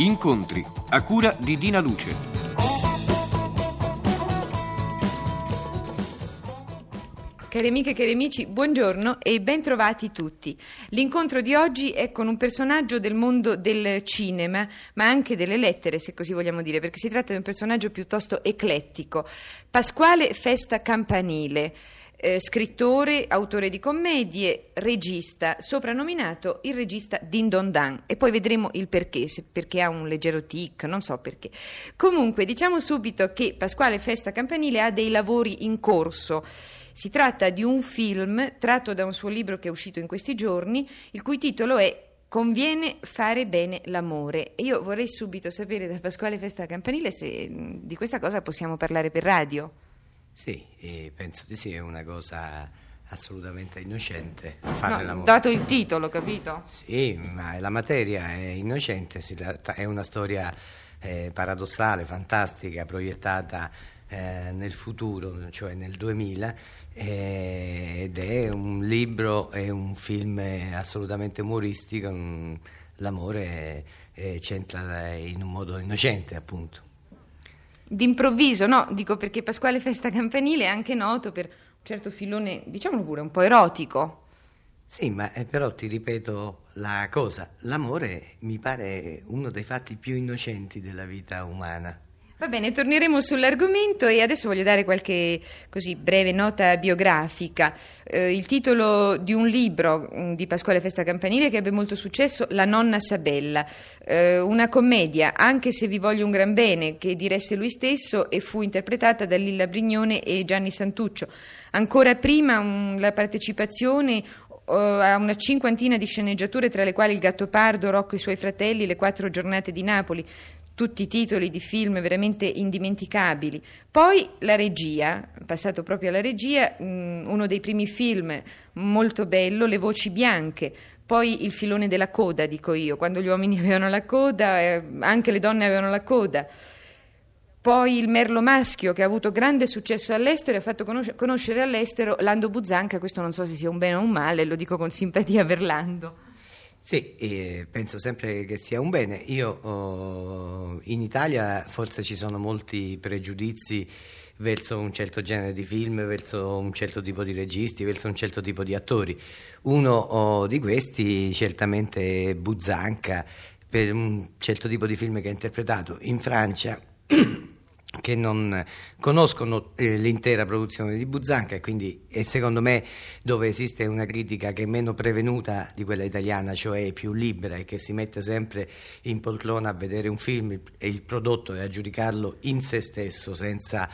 Incontri a cura di Dina Luce. Cari amiche e cari amici, buongiorno e ben trovati tutti. L'incontro di oggi è con un personaggio del mondo del cinema, ma anche delle lettere, se così vogliamo dire, perché si tratta di un personaggio piuttosto eclettico. Pasquale Festa Campanile eh, scrittore, autore di commedie, regista, soprannominato il regista Din Don Dan e poi vedremo il perché, se perché ha un leggero tic, non so perché. Comunque diciamo subito che Pasquale Festa Campanile ha dei lavori in corso. Si tratta di un film tratto da un suo libro che è uscito in questi giorni, il cui titolo è Conviene fare bene l'amore. E io vorrei subito sapere da Pasquale Festa Campanile se di questa cosa possiamo parlare per radio. Sì, penso di sì, è una cosa assolutamente innocente fare no, l'amore. Dato il titolo, capito? Sì, ma la materia è innocente, è una storia eh, paradossale, fantastica, proiettata eh, nel futuro, cioè nel 2000, eh, ed è un libro e un film assolutamente umoristico, l'amore c'entra in un modo innocente appunto. D'improvviso, no, dico perché Pasquale Festa Campanile è anche noto per un certo filone, diciamolo pure, un po' erotico. Sì, ma eh, però ti ripeto la cosa, l'amore mi pare uno dei fatti più innocenti della vita umana. Va bene, torneremo sull'argomento e adesso voglio dare qualche così breve nota biografica. Eh, il titolo di un libro mm, di Pasquale Festa Campanile che ebbe molto successo, La nonna Sabella, eh, una commedia, anche se vi voglio un gran bene, che diresse lui stesso e fu interpretata da Lilla Brignone e Gianni Santuccio. Ancora prima un, la partecipazione uh, a una cinquantina di sceneggiature, tra le quali Il Gattopardo, Rocco e i suoi fratelli, Le quattro giornate di Napoli, tutti titoli di film veramente indimenticabili. Poi la regia, passato proprio alla regia, mh, uno dei primi film molto bello, Le voci bianche. Poi il filone della coda, dico io, quando gli uomini avevano la coda, eh, anche le donne avevano la coda. Poi il Merlo Maschio, che ha avuto grande successo all'estero e ha fatto conoscere, conoscere all'estero Lando Buzzanca, questo non so se sia un bene o un male, lo dico con simpatia per Lando. Sì, eh, penso sempre che sia un bene. Io oh, in Italia forse ci sono molti pregiudizi verso un certo genere di film, verso un certo tipo di registi, verso un certo tipo di attori. Uno oh, di questi certamente è Buzzanca per un certo tipo di film che ha interpretato in Francia. che non conoscono eh, l'intera produzione di Buzzanca e quindi è secondo me dove esiste una critica che è meno prevenuta di quella italiana, cioè più libera e che si mette sempre in poltrona a vedere un film e il prodotto e a giudicarlo in se stesso senza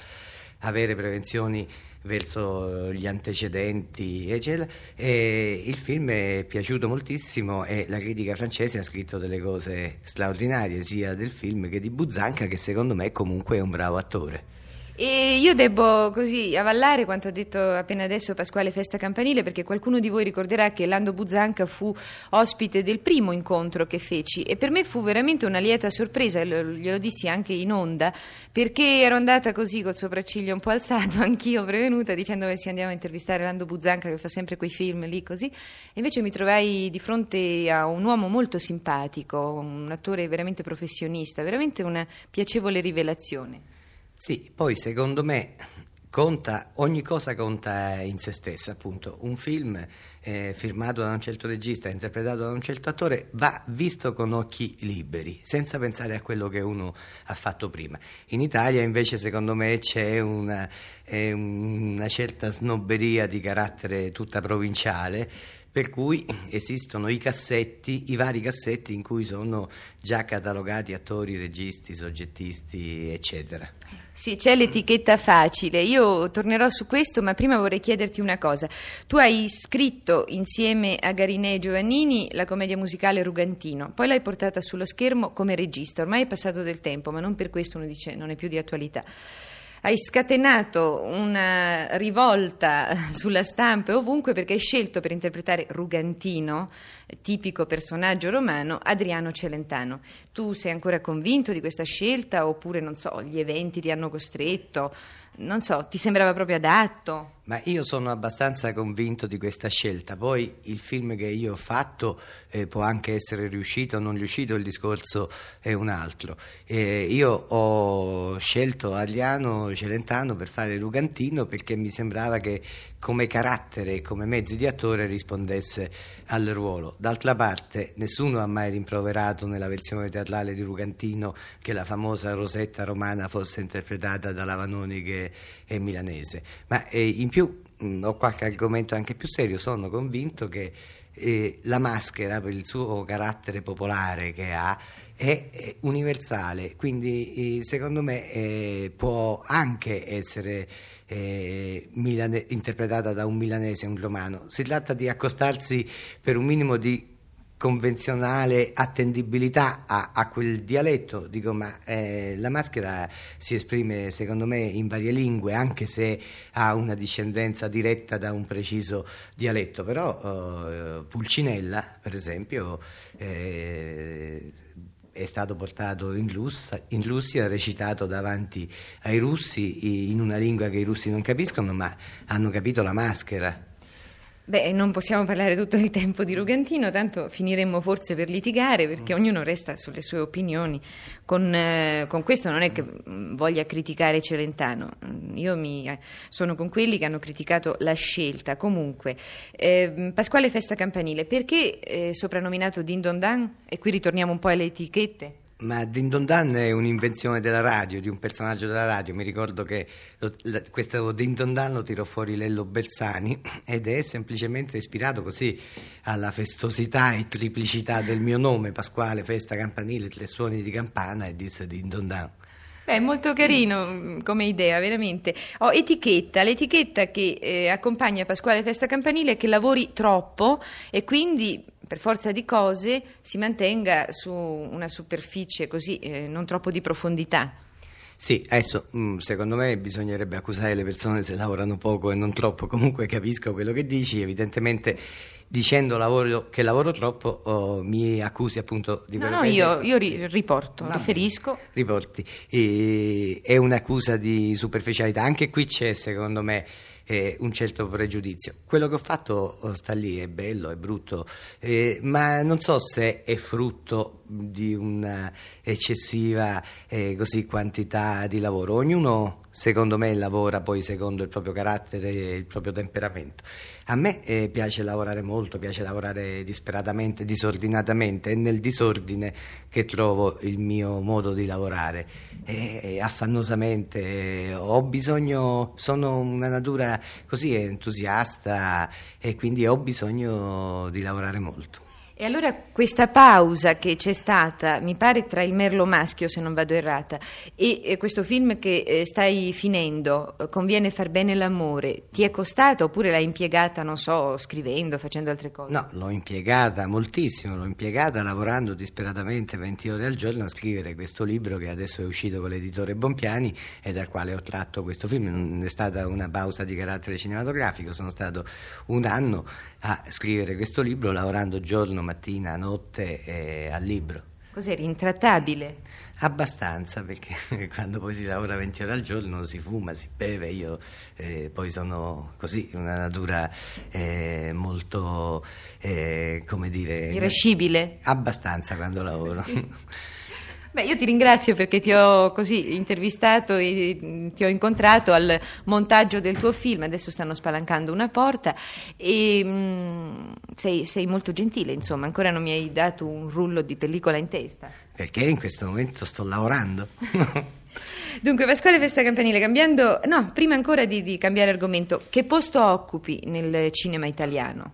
avere prevenzioni verso gli antecedenti, eccetera. E il film è piaciuto moltissimo e la critica francese ha scritto delle cose straordinarie sia del film che di Buzzanca, che secondo me comunque è un bravo attore. E io devo così avallare quanto ha detto appena adesso Pasquale Festa Campanile, perché qualcuno di voi ricorderà che Lando Buzzanca fu ospite del primo incontro che feci e per me fu veramente una lieta sorpresa, glielo dissi anche in onda, perché ero andata così col sopracciglio un po' alzato, anch'io prevenuta, dicendo che si andiamo a intervistare Lando Buzzanca che fa sempre quei film lì così, e invece mi trovai di fronte a un uomo molto simpatico, un attore veramente professionista, veramente una piacevole rivelazione. Sì, poi secondo me conta, ogni cosa conta in se stessa, appunto. Un film eh, firmato da un certo regista, interpretato da un certo attore, va visto con occhi liberi, senza pensare a quello che uno ha fatto prima. In Italia invece secondo me c'è una, eh, una certa snobberia di carattere tutta provinciale per cui esistono i cassetti, i vari cassetti in cui sono già catalogati attori, registi, soggettisti, eccetera. Sì, c'è l'etichetta facile. Io tornerò su questo, ma prima vorrei chiederti una cosa. Tu hai scritto insieme a Garinè e Giovannini la commedia musicale Rugantino, poi l'hai portata sullo schermo come regista. Ormai è passato del tempo, ma non per questo uno dice non è più di attualità hai scatenato una rivolta sulla stampa e ovunque perché hai scelto per interpretare Rugantino, tipico personaggio romano, Adriano Celentano. Tu sei ancora convinto di questa scelta oppure, non so, gli eventi ti hanno costretto? Non so, ti sembrava proprio adatto? Ma io sono abbastanza convinto di questa scelta, poi il film che io ho fatto eh, può anche essere riuscito o non riuscito, il discorso è un altro. Eh, io ho scelto Adriano Celentano per fare Lugantino perché mi sembrava che come carattere e come mezzi di attore rispondesse al ruolo. D'altra parte nessuno ha mai rimproverato nella versione teatrale di Lugantino che la famosa Rosetta romana fosse interpretata da Lavanoni che è milanese, ma eh, in più mh, ho qualche argomento anche più serio, sono convinto che eh, la maschera per il suo carattere popolare che ha è, è universale, quindi eh, secondo me eh, può anche essere eh, milane- interpretata da un milanese, un romano. Si tratta di accostarsi per un minimo di convenzionale attendibilità a, a, quel dialetto, dico ma eh, la maschera si esprime secondo me in varie lingue anche se ha una discendenza diretta da un preciso dialetto, però eh, Pulcinella per esempio eh, è stato portato in, Lus- in Russia, recitato davanti ai russi in una lingua che i russi non capiscono ma hanno capito la maschera. Beh, non possiamo parlare tutto il tempo di Rugantino, tanto finiremmo forse per litigare perché mm. ognuno resta sulle sue opinioni. Con, eh, con, questo non è che mm, voglia criticare Celentano, mm, io mi, eh, sono con quelli che hanno criticato la scelta. Comunque, eh, Pasquale Festa Campanile, perché eh, soprannominato Din Don Dan? E qui ritorniamo un po' alle etichette. Ma Din Don Dan è un'invenzione della radio, di un personaggio della radio. Mi ricordo che questo Din Don Dan lo tirò fuori Lello Bersani ed è semplicemente ispirato così alla festosità e triplicità del mio nome, Pasquale, festa campanile, tre suoni di campana e disse Din Don Dan. Beh, molto carino mm, come idea, veramente. Ho etichetta, l'etichetta che eh, accompagna Pasquale Festa Campanile è che lavori troppo e quindi per forza di cose si mantenga su una superficie così eh, non troppo di profondità. Sì, adesso mm, secondo me bisognerebbe accusare le persone se lavorano poco e non troppo, comunque capisco quello che dici, evidentemente dicendo lavoro, che lavoro troppo oh, mi accusi appunto di quello no, no, io, io riporto, no, riferisco. Riporti, e, è un'accusa di superficialità, anche qui c'è secondo me eh, un certo pregiudizio. Quello che ho fatto oh, sta lì, è bello, è brutto, eh, ma non so se è frutto di un'eccessiva eh, così, quantità di lavoro. Ognuno secondo me lavora poi secondo il proprio carattere e il proprio temperamento. A me eh, piace lavorare molto, piace lavorare disperatamente, disordinatamente, è nel disordine che trovo il mio modo di lavorare, e, affannosamente, ho bisogno, sono una natura così entusiasta e quindi ho bisogno di lavorare molto. E allora questa pausa che c'è stata, mi pare tra il merlo maschio se non vado errata, e, e questo film che eh, stai finendo, eh, Conviene far bene l'amore, ti è costata oppure l'hai impiegata, non so, scrivendo, facendo altre cose? No, l'ho impiegata moltissimo, l'ho impiegata lavorando disperatamente 20 ore al giorno a scrivere questo libro che adesso è uscito con l'editore Bompiani e dal quale ho tratto questo film. Non è stata una pausa di carattere cinematografico, sono stato un anno a scrivere questo libro lavorando giorno, mattina, notte eh, al libro. Cos'era intrattabile? Abbastanza, perché quando poi si lavora 20 ore al giorno si fuma, si beve, io eh, poi sono così, una natura eh, molto, eh, come dire... Irascibile? Abbastanza quando lavoro. Sì. Beh, io ti ringrazio perché ti ho così intervistato e ti ho incontrato al montaggio del tuo film, adesso stanno spalancando una porta e mh, mm, sei, sei, molto gentile, insomma, ancora non mi hai dato un rullo di pellicola in testa. Perché in questo momento sto lavorando. Dunque, Pasquale Festa Campanile, cambiando, no, prima ancora di, di cambiare argomento, che posto occupi nel cinema italiano?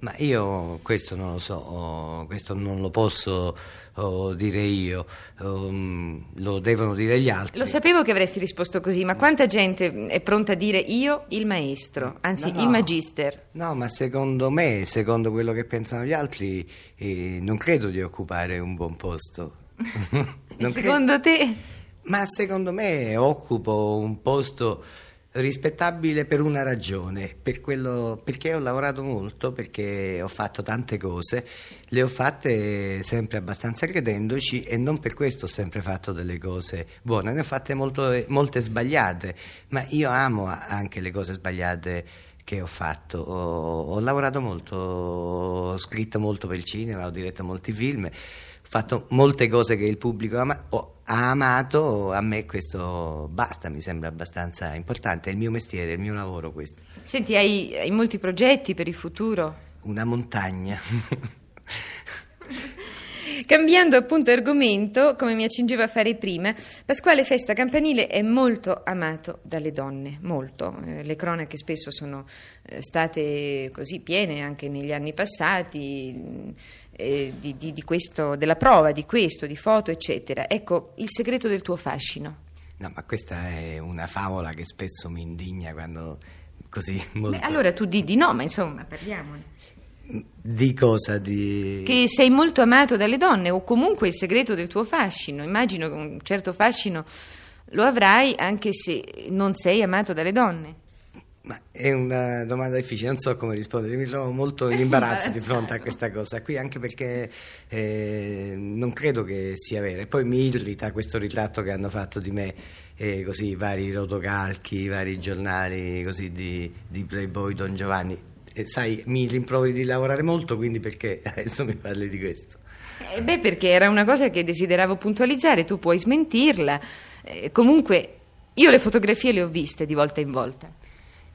Ma io questo non lo so, questo non lo posso oh, dire io, um, lo devono dire gli altri. Lo sapevo che avresti risposto così, ma quanta gente è pronta a dire io il maestro, anzi no, no. il magister? No, ma secondo me, secondo quello che pensano gli altri, eh, non credo di occupare un buon posto. secondo te? Ma secondo me occupo un posto Rispettabile per una ragione, per quello, perché ho lavorato molto, perché ho fatto tante cose, le ho fatte sempre abbastanza credendoci e non per questo ho sempre fatto delle cose buone, ne ho fatte molto, molte sbagliate, ma io amo anche le cose sbagliate che ho fatto. Ho, ho lavorato molto, ho scritto molto per il cinema, ho diretto molti film, fatto molte cose che il pubblico ama, ha amato, a me questo basta, mi sembra abbastanza importante, è il mio mestiere, è il mio lavoro questo. Senti, hai, hai molti progetti per il futuro? Una montagna. Cambiando appunto argomento, come mi accingevo a fare prima, Pasquale Festa Campanile è molto amato dalle donne, molto. Eh, le cronache spesso sono eh, state così piene anche negli anni passati eh, di, di, di questo, della prova di questo, di foto, eccetera. Ecco, il segreto del tuo fascino. No, ma questa è una favola che spesso mi indigna quando così molto... Beh, allora tu di di no, ma insomma, parliamone. Di cosa? Di... Che sei molto amato dalle donne o comunque il segreto del tuo fascino. Immagino che un certo fascino lo avrai anche se non sei amato dalle donne. Ma è una domanda difficile, non so come rispondere, mi trovo molto in imbarazzo di fronte a questa cosa qui, anche perché eh, non credo che sia vera. E poi mi irrita questo ritratto che hanno fatto di me, eh, così, vari rotocalchi, vari giornali così, di, di Playboy Don Giovanni eh, sai, mi rimproveri di lavorare molto, quindi perché adesso mi parli di questo? Eh beh, perché era una cosa che desideravo puntualizzare, tu puoi smentirla. Eh, comunque, io le fotografie le ho viste di volta in volta.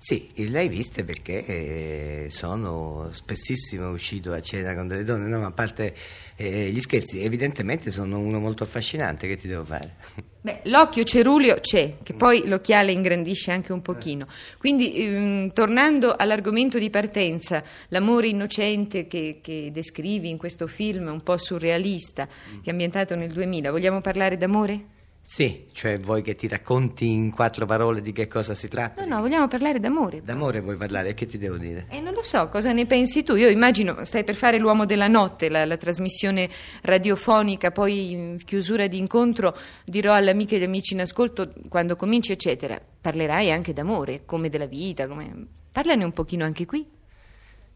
Sì, le hai viste perché eh, sono spessissimo uscito a cena con delle donne, no? ma a parte eh, gli scherzi, evidentemente sono uno molto affascinante, che ti devo fare? Beh, l'occhio ceruleo c'è, che poi l'occhiale ingrandisce anche un pochino. Quindi, ehm, tornando all'argomento di partenza, l'amore innocente che, che, descrivi in questo film un po' surrealista, che è ambientato nel 2000, vogliamo parlare d'amore? Sì, cioè vuoi che ti racconti in quattro parole di che cosa si tratta? No, no, vogliamo parlare d'amore. D'amore vuoi parlare? E che ti devo dire? Eh, non lo so, cosa ne pensi tu? Io immagino, stai per fare L'uomo della notte, la, la trasmissione radiofonica, poi in chiusura di incontro dirò alle amiche e agli amici in ascolto quando cominci, eccetera. Parlerai anche d'amore, come della vita, come... Parlane un pochino anche qui.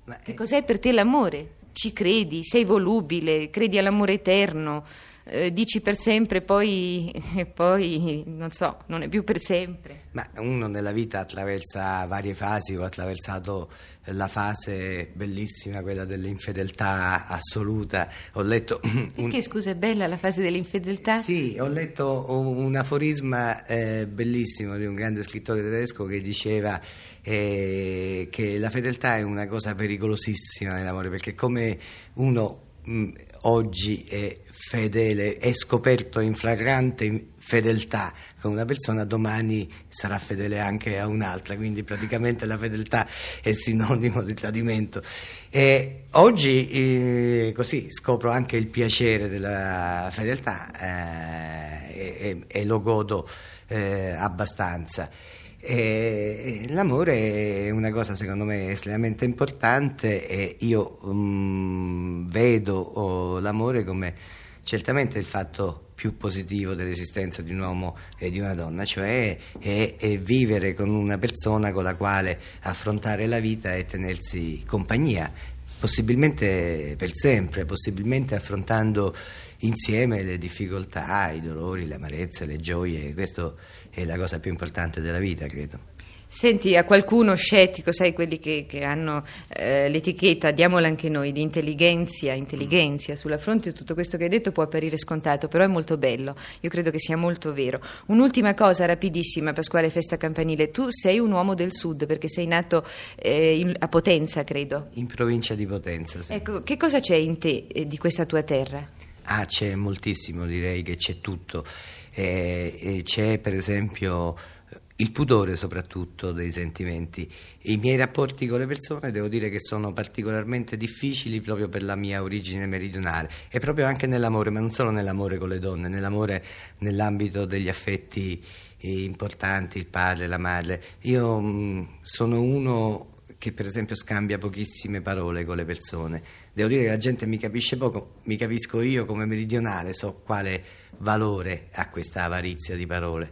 Ma che è... cos'è per te l'amore? Ci credi? Sei volubile? Credi all'amore eterno? Eh, dici per sempre, poi, e poi non so, non è più per sempre. Ma uno nella vita attraversa varie fasi, ho attraversato la fase bellissima, quella dell'infedeltà assoluta. Ho letto. Perché scusa, è bella la fase dell'infedeltà? Sì, ho letto un, aforisma eh, bellissimo di un grande scrittore tedesco che diceva eh, che la fedeltà è una cosa pericolosissima nell'amore, perché come uno mh, oggi è fedele, è scoperto in flagrante fedeltà con una persona, domani sarà fedele anche a un'altra, quindi praticamente la fedeltà è sinonimo di tradimento. E oggi eh, così scopro anche il piacere della fedeltà eh, e, e, lo godo eh, abbastanza. E l'amore è una cosa secondo me estremamente importante e io um, vedo oh, l'amore come certamente il fatto più positivo dell'esistenza di un uomo e di una donna, cioè è, è, vivere con una persona con la quale affrontare la vita e tenersi compagnia, possibilmente per sempre, possibilmente affrontando insieme le difficoltà, i dolori, le amarezze, le gioie, questo è la cosa più importante della vita, credo. Senti, a qualcuno scettico, sai, quelli che, che hanno eh, l'etichetta, diamola anche noi, di intelligenza, intelligenza, sulla fronte tutto questo che hai detto può apparire scontato, però è molto bello, io credo che sia molto vero. Un'ultima cosa rapidissima, Pasquale Festa Campanile, tu sei un uomo del sud perché sei nato eh, in, a Potenza, credo. In provincia di Potenza, sì. Ecco, che cosa c'è in te eh, di questa tua terra? Ah, c'è moltissimo, direi che c'è tutto. Eh, c'è per esempio il pudore soprattutto dei sentimenti. I miei rapporti con le persone devo dire che sono particolarmente difficili proprio per la mia origine meridionale e proprio anche nell'amore, ma non solo nell'amore con le donne, nell'amore nell'ambito degli affetti importanti, il padre, la madre. Io mh, sono uno che per esempio scambia pochissime parole con le persone. Devo dire che la gente mi capisce poco, mi capisco io come meridionale, so quale valore ha questa avarizia di parole.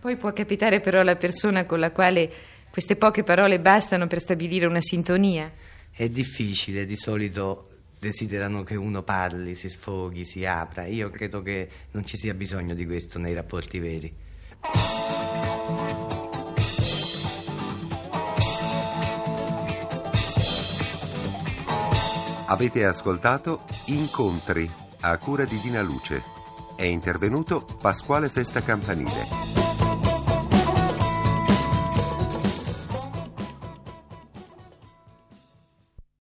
Poi può capitare però la persona con la quale queste poche parole bastano per stabilire una sintonia. È difficile, di solito desiderano che uno parli, si sfoghi, si apra. Io credo che non ci sia bisogno di questo nei rapporti veri. Avete ascoltato Incontri a cura di Dina Luce. È intervenuto Pasquale Festa Campanile.